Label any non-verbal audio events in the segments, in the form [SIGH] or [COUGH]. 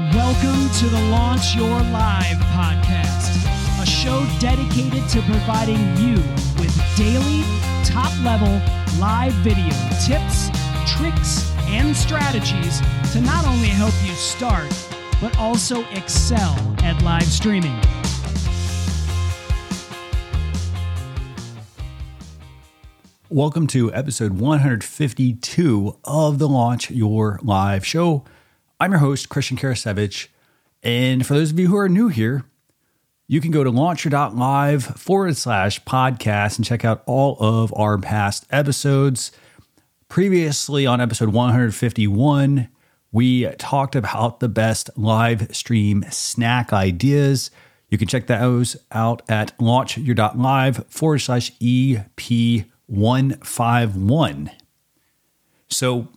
Welcome to the Launch Your Live podcast, a show dedicated to providing you with daily, top level live video tips, tricks, and strategies to not only help you start, but also excel at live streaming. Welcome to episode 152 of the Launch Your Live show. I'm your host, Christian Karasiewicz. And for those of you who are new here, you can go to launchyour.live forward slash podcast and check out all of our past episodes. Previously, on episode 151, we talked about the best live stream snack ideas. You can check those out at launchyour.live forward slash EP 151. So,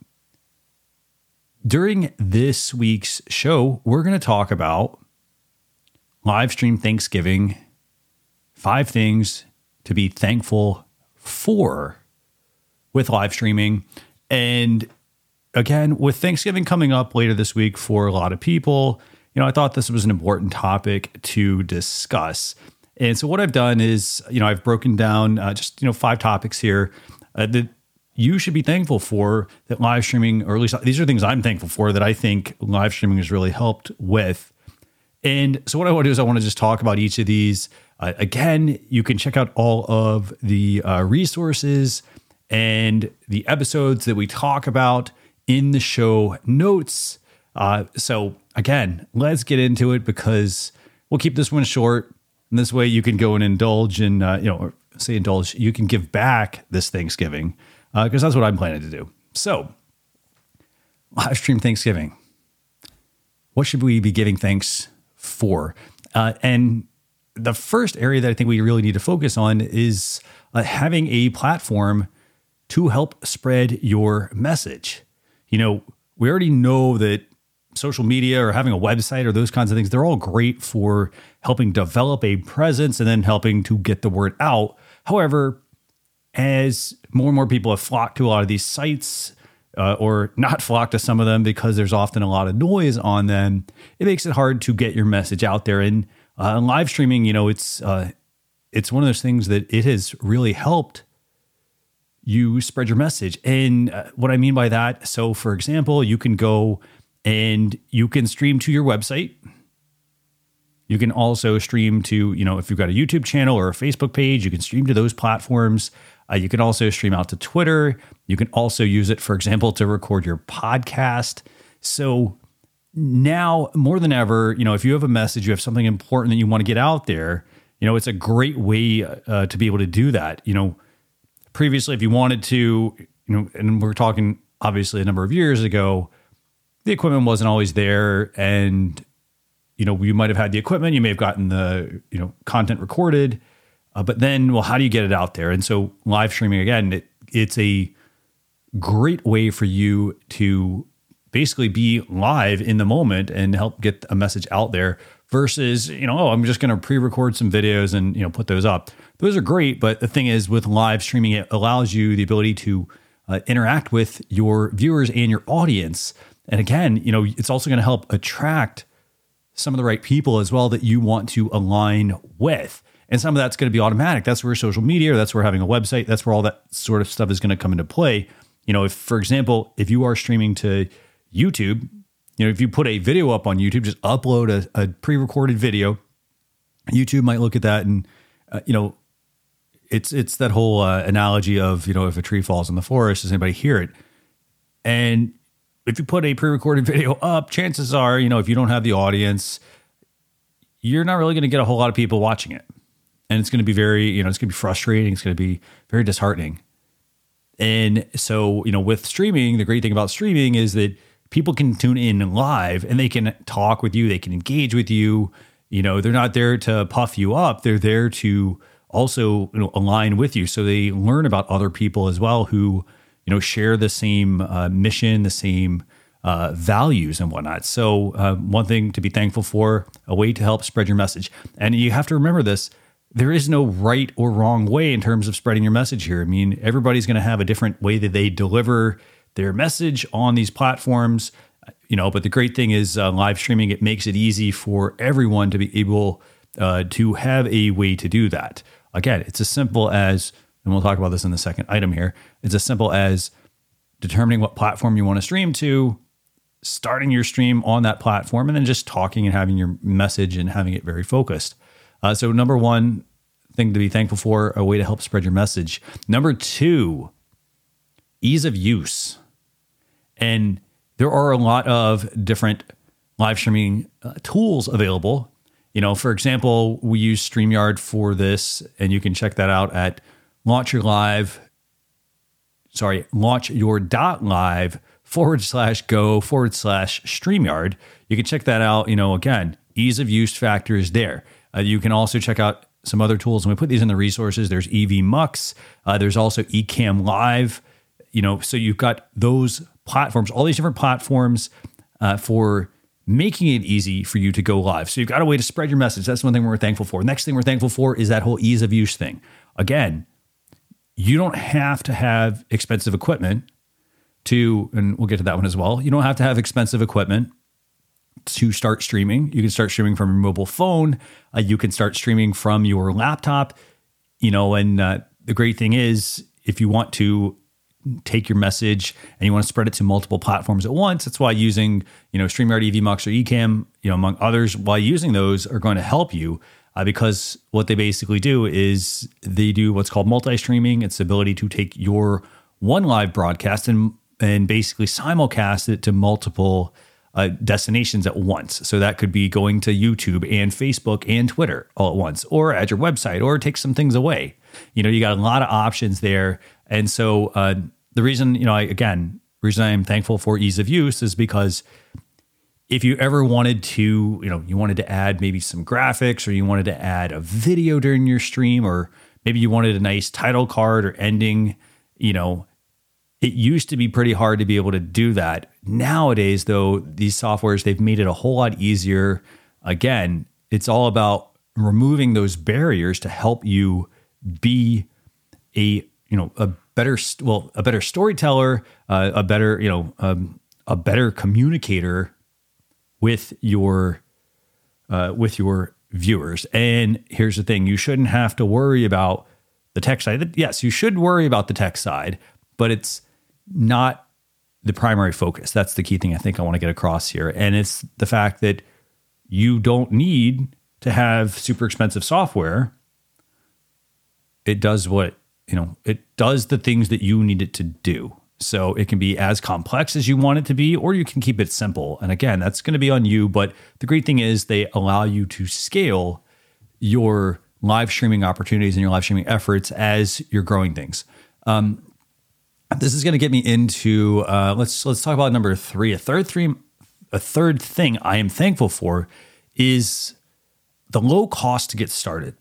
during this week's show, we're going to talk about live stream Thanksgiving, five things to be thankful for with live streaming. And again, with Thanksgiving coming up later this week for a lot of people, you know, I thought this was an important topic to discuss. And so what I've done is, you know, I've broken down uh, just, you know, five topics here uh, that you should be thankful for that live streaming, or at least these are things I'm thankful for that I think live streaming has really helped with. And so what I want to do is I want to just talk about each of these. Uh, again, you can check out all of the uh, resources and the episodes that we talk about in the show notes. Uh, so again, let's get into it because we'll keep this one short. And this way you can go and indulge in, uh, you know, say indulge, you can give back this Thanksgiving because uh, that's what I'm planning to do. So, live stream Thanksgiving. What should we be giving thanks for? Uh, and the first area that I think we really need to focus on is uh, having a platform to help spread your message. You know, we already know that social media or having a website or those kinds of things, they're all great for helping develop a presence and then helping to get the word out. However, as more and more people have flocked to a lot of these sites, uh, or not flocked to some of them because there's often a lot of noise on them, it makes it hard to get your message out there. And uh, live streaming, you know, it's uh, it's one of those things that it has really helped you spread your message. And uh, what I mean by that, so for example, you can go and you can stream to your website. You can also stream to, you know, if you've got a YouTube channel or a Facebook page, you can stream to those platforms. Uh, you can also stream out to Twitter. You can also use it, for example, to record your podcast. So now more than ever, you know, if you have a message, you have something important that you want to get out there, you know, it's a great way uh, to be able to do that. You know, previously, if you wanted to, you know, and we're talking obviously a number of years ago, the equipment wasn't always there and you know you might have had the equipment you may have gotten the you know content recorded uh, but then well how do you get it out there? And so live streaming again it, it's a great way for you to basically be live in the moment and help get a message out there versus you know oh i'm just going to pre-record some videos and you know put those up. Those are great but the thing is with live streaming it allows you the ability to uh, interact with your viewers and your audience. And again, you know, it's also going to help attract some of the right people as well that you want to align with. And some of that's going to be automatic. That's where social media, that's where having a website, that's where all that sort of stuff is going to come into play. You know, if, for example, if you are streaming to YouTube, you know, if you put a video up on YouTube, just upload a, a pre recorded video. YouTube might look at that and, uh, you know, it's it's that whole uh, analogy of you know if a tree falls in the forest, does anybody hear it? And if you put a pre-recorded [LAUGHS] video up, chances are, you know, if you don't have the audience, you're not really going to get a whole lot of people watching it. And it's going to be very, you know, it's going to be frustrating. It's going to be very disheartening. And so, you know, with streaming, the great thing about streaming is that people can tune in live and they can talk with you, they can engage with you. You know, they're not there to puff you up, they're there to also you know, align with you. So they learn about other people as well who you know share the same uh, mission, the same uh, values and whatnot. So uh, one thing to be thankful for, a way to help spread your message, and you have to remember this. There is no right or wrong way in terms of spreading your message here. I mean, everybody's going to have a different way that they deliver their message on these platforms. you know, but the great thing is uh, live streaming, it makes it easy for everyone to be able uh, to have a way to do that. Again, it's as simple as, and we'll talk about this in the second item here, it's as simple as determining what platform you want to stream to, starting your stream on that platform, and then just talking and having your message and having it very focused. Uh, so, number one thing to be thankful for, a way to help spread your message. Number two, ease of use. And there are a lot of different live streaming uh, tools available. You know, for example, we use StreamYard for this, and you can check that out at launch your live, sorry, launch your dot live forward slash go forward slash StreamYard. You can check that out. You know, again, ease of use factors there. Uh, you can also check out some other tools, and we put these in the resources. There's EV Mux, uh, there's also Ecamm Live. You know, so you've got those platforms, all these different platforms uh, for making it easy for you to go live. So you've got a way to spread your message. That's one thing we're thankful for. Next thing we're thankful for is that whole ease of use thing. Again, you don't have to have expensive equipment to, and we'll get to that one as well. You don't have to have expensive equipment to start streaming. You can start streaming from your mobile phone. Uh, you can start streaming from your laptop. You know, and uh, the great thing is, if you want to take your message and you want to spread it to multiple platforms at once, that's why using you know StreamYard, EVMux, or Ecamm, you know, among others, while using those are going to help you. Uh, because what they basically do is they do what's called multi-streaming. It's the ability to take your one live broadcast and and basically simulcast it to multiple uh, destinations at once. So that could be going to YouTube and Facebook and Twitter all at once, or at your website, or take some things away. You know, you got a lot of options there. And so uh, the reason, you know, I, again, reason I am thankful for ease of use is because if you ever wanted to, you know, you wanted to add maybe some graphics or you wanted to add a video during your stream, or maybe you wanted a nice title card or ending, you know, it used to be pretty hard to be able to do that. Nowadays, though, these softwares, they've made it a whole lot easier. Again, it's all about removing those barriers to help you be a, you know, a better, well, a better storyteller, uh, a better, you know, um, a better communicator with your, uh, with your viewers. And here's the thing: you shouldn't have to worry about the tech side. Yes, you should worry about the tech side, but it's not the primary focus. That's the key thing I think I want to get across here. And it's the fact that you don't need to have super expensive software. It does what, you know, it does the things that you need it to do. So it can be as complex as you want it to be, or you can keep it simple. And again, that's going to be on you. But the great thing is they allow you to scale your live streaming opportunities and your live streaming efforts as you're growing things. Um, this is going to get me into uh, let's let's talk about number three. A third three, a third thing I am thankful for is the low cost to get started.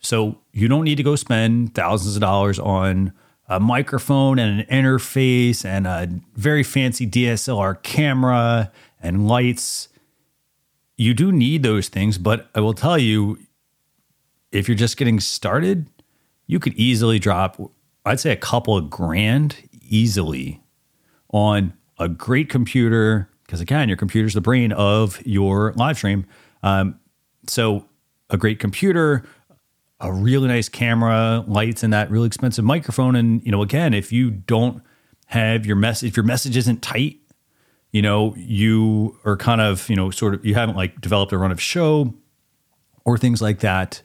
So you don't need to go spend thousands of dollars on a microphone and an interface and a very fancy DSLR camera and lights. You do need those things, but I will tell you, if you're just getting started, you could easily drop I'd say a couple of grand easily on a great computer because again, your computer's the brain of your live stream. Um, so a great computer, a really nice camera, lights, and that really expensive microphone. And you know, again, if you don't have your message, if your message isn't tight, you know, you are kind of, you know, sort of, you haven't like developed a run of show or things like that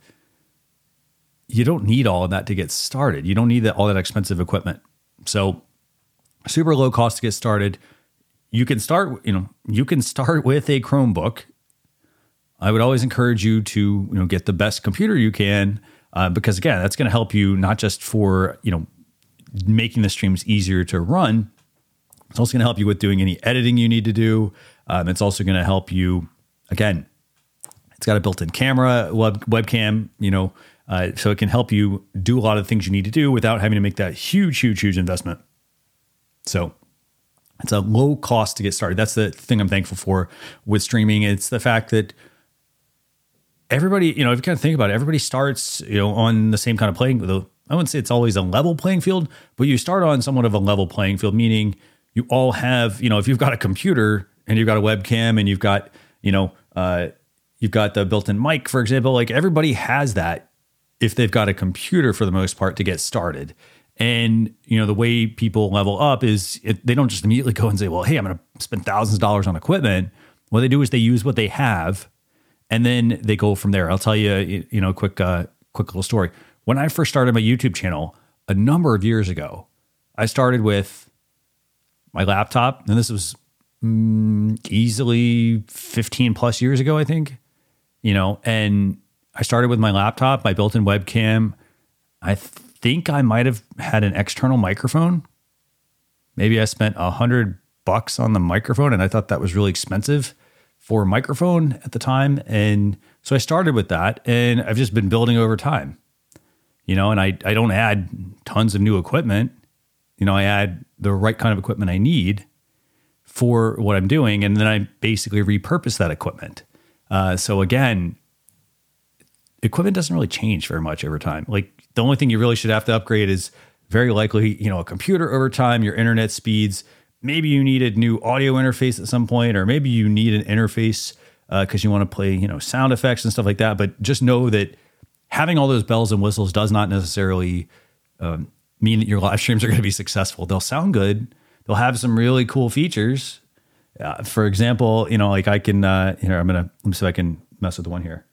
you don't need all of that to get started. You don't need that, all that expensive equipment. So super low cost to get started. You can start, you know, you can start [LAUGHS] with a Chromebook. I would always encourage you to, you know, get the best computer you can uh, because again, that's going to help you not just for, you know, making the streams easier to run. It's also going to help you with doing any editing you need to do. Um, it's also going to help you, again, it's got a built-in camera, web, webcam, you know, uh, so it can help you do a lot of things you need to do without having to make that huge, huge, huge investment. So it's a low cost to get started. That's the thing I'm thankful for with streaming. It's the fact that everybody, you know, if you kind of think about it, everybody starts, you know, on the same kind of playing. I wouldn't say it's always a level playing field, but you start on somewhat of a level playing field, meaning you all have, you know, if you've got a computer and you've got a webcam and you've got, you know, uh, you've got the built-in mic, for example, like everybody has that if they've got a computer for the most part to get started. And you know the way people level up is it, they don't just immediately [LAUGHS] go and say, "Well, hey, I'm going to spend thousands of dollars on equipment." What they do is they use what they have, and then they go from there. I'll tell you, you know, a quick, uh, quick little story. When I first started my YouTube channel a number of years ago, I started with my laptop, and this was mm, easily 15 plus years ago, I think. You know, and I started with my laptop, my built-in webcam. I think I might have had an external microphone. Maybe I spent a hundred bucks on the microphone, and I thought that was really expensive for a microphone at the time. And so I started with that, and I've just been building over time. You know, and I I don't add tons of new equipment. You know, I add the right kind of equipment I need for what I'm doing, and then I basically repurpose that equipment. Uh, so again, equipment doesn't really change very much over time. Like the only thing you really should have to upgrade is very likely, you know, a computer over time, your internet speeds. Maybe you need a new audio interface at some point, or maybe you need an interface because uh, you want to play, you know, sound effects and stuff like that. But just know that having all those bells and whistles does not necessarily um, mean that your live streams are going to be successful. They'll sound good. They'll have some really cool features. Uh, for example, you know, like I can, uh, know, I'm to, let me see if I can mess with the one here.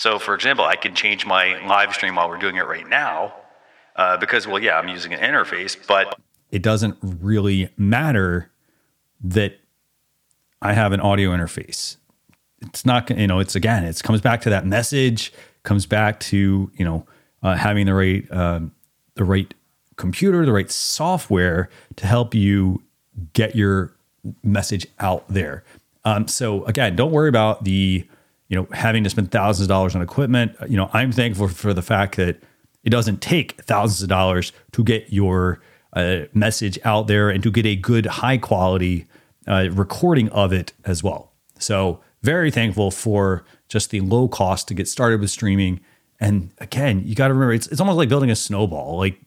So, for example, I can change my live stream while we're doing it right now uh, because, well, yeah, I'm using an interface, but it doesn't really matter that I have an audio interface. It's not, you know, it's again, it comes back to that message, comes back to, you know, uh, having the right, um, the right computer, the right software to help you get your message out there. Um, so again, don't worry about the you know, having to spend thousands of dollars on equipment. You know, I'm thankful for the fact that it doesn't take thousands of dollars to get your uh, message out there and to get a good, high quality uh, recording of it as well. So, very thankful for just the low cost to get started with streaming. And again, you got to remember, it's, it's almost like building a snowball. Like,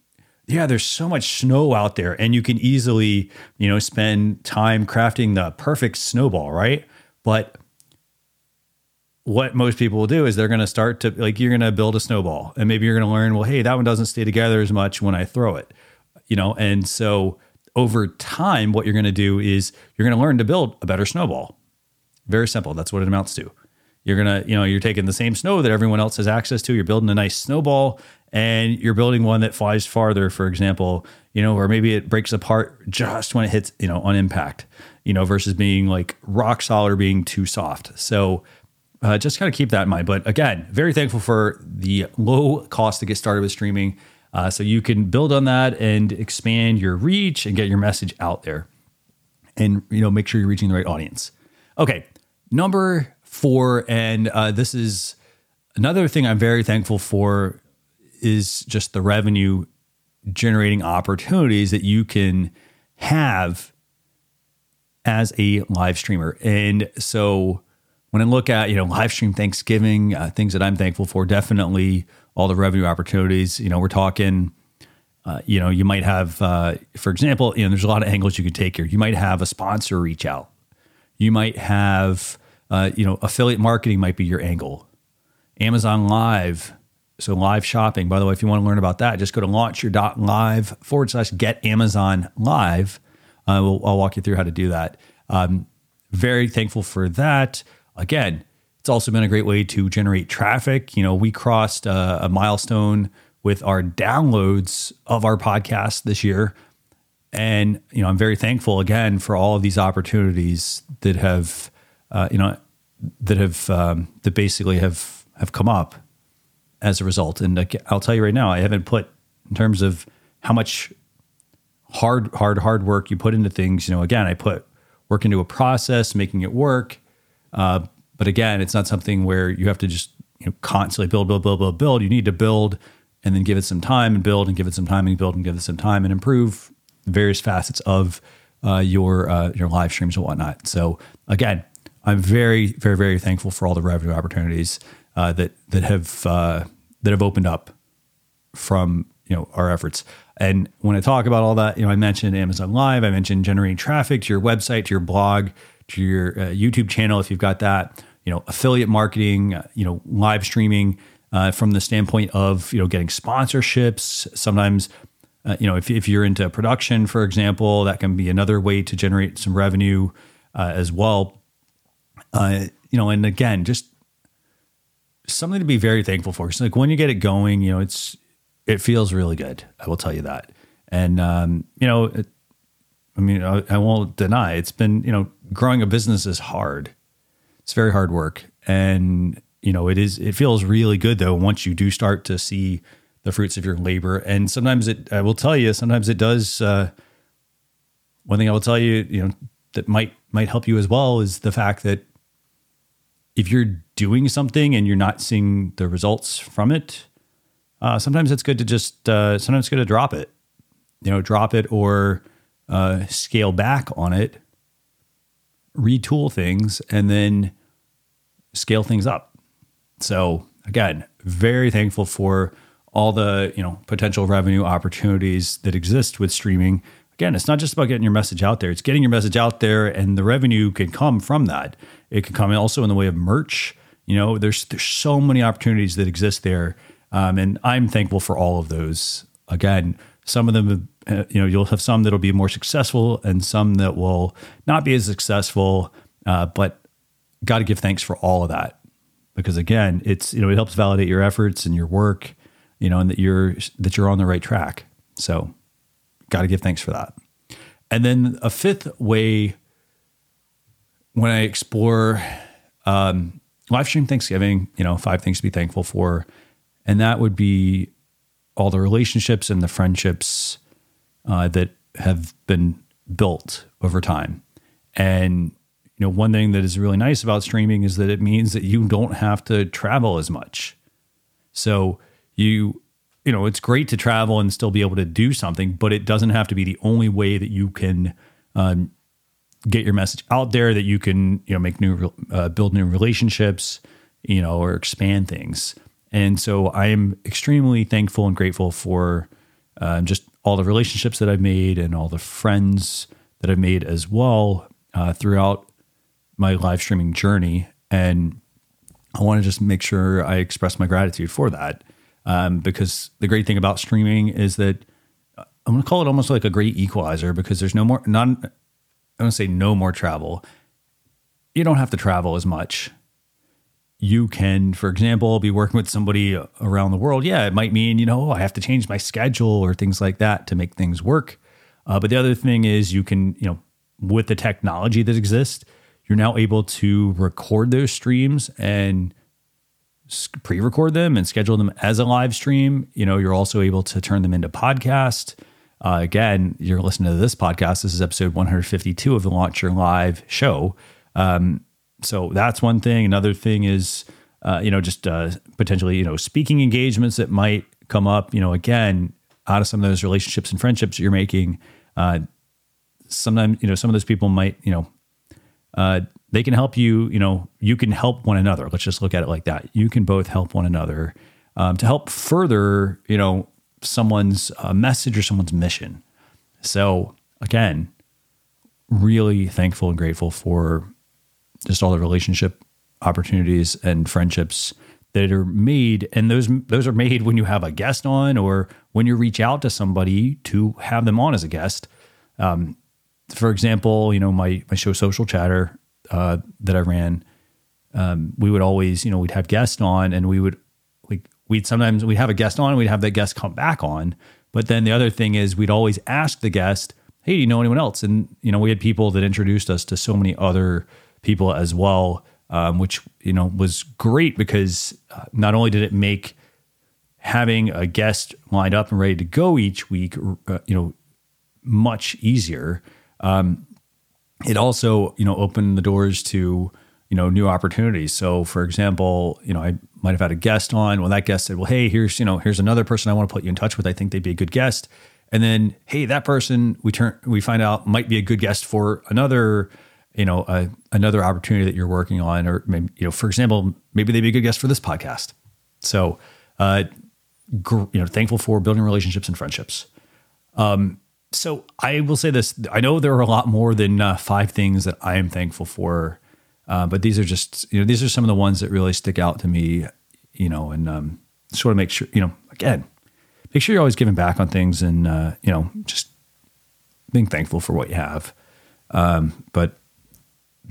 yeah, there's so much snow out there, and you can easily, you know, spend time crafting the perfect snowball, right? But what most people will do is they're going to start to like you're going to build a snowball and maybe you're going to learn well hey that one doesn't stay together as much when i throw it you know? And so over time what you're going to do is you're going to learn to build a better snowball. Very simple. That's what it amounts to. You're going to you know you're taking the same snow that everyone else has access to you're building a nice snowball and you're building one that flies farther for example you know or maybe it breaks apart just when it hits you know on impact you know versus being like rock solid or being too soft. So uh, just kind of keep that in mind. But again, very thankful for the low cost to get started with streaming. Uh, so you can build on that and expand your reach and get your message out there, and you know make sure you're reaching the right audience. Okay, number four, and uh, this is another thing I'm very thankful for is just the revenue generating opportunities that you can have as a live streamer, and so when I look at you know live stream Thanksgiving, uh, things that I'm thankful for, definitely all the revenue opportunities. You know, we're talking. Uh, you know, you might have, uh, for example, you know, there's a lot of angles you could take here. You might have a sponsor reach out. You might have, uh, you know, affiliate marketing might be your angle. Amazon Live, so live shopping. By the way, if you want to learn about that, just go to launchyour.live forward slash get Amazon Live. Uh, we'll, I'll walk you through how to do that. Um, very thankful for that. Again, it's also been a great way to generate traffic. You know, we crossed uh, a milestone with our downloads of our podcast this year. And, you know, I'm very thankful again for all of these opportunities that have, uh, you know, that have, um, that basically have, have come up as a result. And I'll tell you right now, I haven't put in terms of how much hard, hard, hard work you put into things. You know, again, I put work into a process, making it work. Uh, but again, it's not something where you have to just you know constantly build, build, build, build, build. You need to build and then give it some time and build and give it some time and build and give it some time and improve various facets of uh, your uh, your live streams and whatnot. So again, I'm very, very, very thankful for all the revenue opportunities uh, that that have uh, that have opened up from you know our efforts. And when I talk about all that, you know, I mentioned Amazon Live, I mentioned generating traffic to your website, to your blog, to your uh, YouTube channel if you've got that, you know, affiliate marketing, uh, you know, live streaming uh, from the standpoint of, you know, getting sponsorships. Sometimes, uh, you know, if, if you're into production, for example, that can be another way to generate some revenue uh, as well. Uh, you know, and again, just something to be very thankful for. Because like when you get it going, you know, it's it feels really good. I will tell you that. And um, you know, it, I mean, I, I won't deny it's been you know growing a business is hard. It's very hard work, and you know it is. It feels really good though once you do start to see the fruits of your labor. And sometimes it, I will tell you, sometimes it does. Uh, one thing I will tell you, you know, that might might help you as well is the fact that if you're doing something and you're not seeing the results from it, uh, sometimes it's good to just uh, sometimes it's good to drop it. You know, drop it or uh, scale back on it, retool things, and then scale things up. So again, very thankful for all the you know potential revenue opportunities that exist with streaming. Again, it's not just about getting your message out there; it's getting your message out there, and the revenue can come from that. It can come also in the way of merch. You know, there's there's so many opportunities that exist there, um, and I'm thankful for all of those. Again, some of them, uh, you know, you'll have some that'll be more successful, and some that will not be as successful. Uh, but got to give thanks for all of that because again, it's you know it helps validate your efforts and your work, you know, and that you're that you're on the right track. So, got to give thanks for that. And then a fifth way when I explore um, live stream Thanksgiving, you know, five things to be thankful for, and that would be all the relationships and the friendships uh, that have been built over time. And you know, one thing that is really nice about streaming is that it means that you don't have to travel as much. So you you know, it's great to travel and still be able to do something, but it doesn't have to be the only way that you can um, get your message out there that you can you know make new uh, build new relationships you know or expand things and so i am extremely thankful and grateful for uh, just all the relationships that i've made and all the friends that i've made as well uh, throughout my live streaming journey and i want to just make sure i express my gratitude for that um, because the great thing about streaming is that uh, i'm going to call it almost like a great equalizer because there's no more not I don't say no more travel. You don't have to travel as much. You can, for example, be working with somebody around the world. Yeah, it might mean, you know, I have to change my schedule or things like that to make things work. Uh, but the other thing is, you can, you know, with the technology that exists, you're now able to record those streams and pre-record them and schedule them as a live stream. You know, you're also able to turn them into podcast. Uh, again, you're listening to this podcast. This is episode 152 of the Launch Your Live show. Um, so that's one thing. Another thing is, uh, you know, just uh, potentially, you know, speaking engagements that might come up. You know, again, out of some of those relationships and friendships you're making, uh, sometimes, you know, some of those people might, you know, uh, they can help you. You know, you can help one another. Let's just look at it like that. You can both help one another um, to help further, you know, someone's uh, message or someone's mission. So, again, really thankful and grateful for just all the relationship opportunities and friendships that are made and those those are made when you have a guest on or when you reach out to somebody to have them on as a guest um, for example you know my my show social chatter uh, that i ran um, we would always you know we'd have guests on and we would like we'd sometimes we'd have a guest on and we'd have that guest come back on. But then the other thing is we'd always ask the guest, hey, do you know anyone else? And, you know, we had people that introduced us to so many other people as well, um, which, you know, was great because uh, not only did it make having a guest lined up and ready to go each week, uh, you know, much easier. Um, it also, you know, opened the doors to, you know, new opportunities. So, for example, you know, I might have had a guest on. Well, that guest said, "Well, hey, here's you know here's another person I want to put you in touch with. I think they'd be a good guest." And then, hey, that person we turn we find out might be a good guest for another you know uh, another opportunity that you're working on, or maybe you know, for example, maybe they'd be a good guest for this podcast. So, uh, gr- you know, thankful for building relationships and friendships. Um, so I will say this: I know there are a lot more than uh, five things that I am thankful for, uh, but these are just you know these are some of the ones that really stick out to me. You know, and um, sort of make sure you know again, make sure you're always giving back on things, and uh, you know just being thankful for what you have. Um, but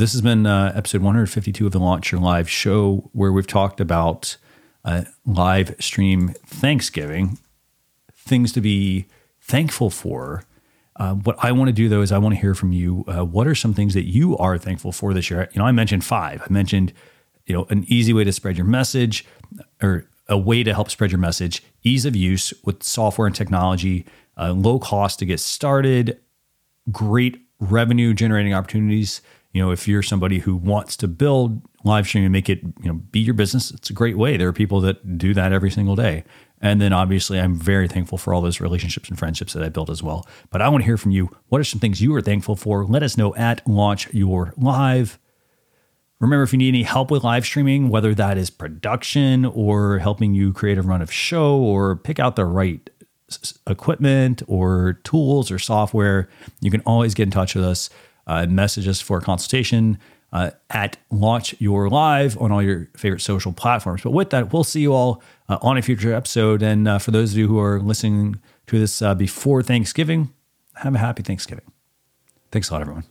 this has been uh, episode 152 of the Launch Your Live show, where we've talked about uh, live stream Thanksgiving, things to be thankful for. Uh, what I want to do though is I want to hear from you. Uh, what are some things that you are thankful for this year? You know, I mentioned five. I mentioned, you know, an easy way to spread your message, or a way to help spread your message, ease of use with software and technology, uh, low cost to get started, great revenue generating opportunities. You know, if you're somebody who wants to build live stream and make it, you know, be your business, it's a great way. There are people that do that every single day. And then obviously, I'm very thankful for all those relationships and friendships that I built as well. But I want to hear from you. What are some things you are thankful for? Let us know at Launch Your Live. Remember, if you need any help with live streaming, whether that is production or helping you create a run of show or pick out the right equipment or tools or software, you can always get in touch with us, uh, message us for a consultation uh, at Launch Your Live on all your favorite social platforms. But with that, we'll see you all uh, on a future episode. And uh, for those of you who are listening to this uh, before Thanksgiving, have a happy Thanksgiving. Thanks a lot, everyone.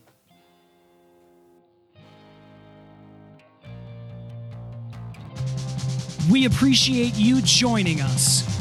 We appreciate you joining us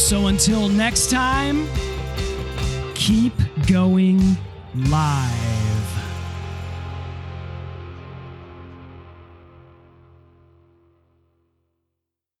So until next time, keep going live.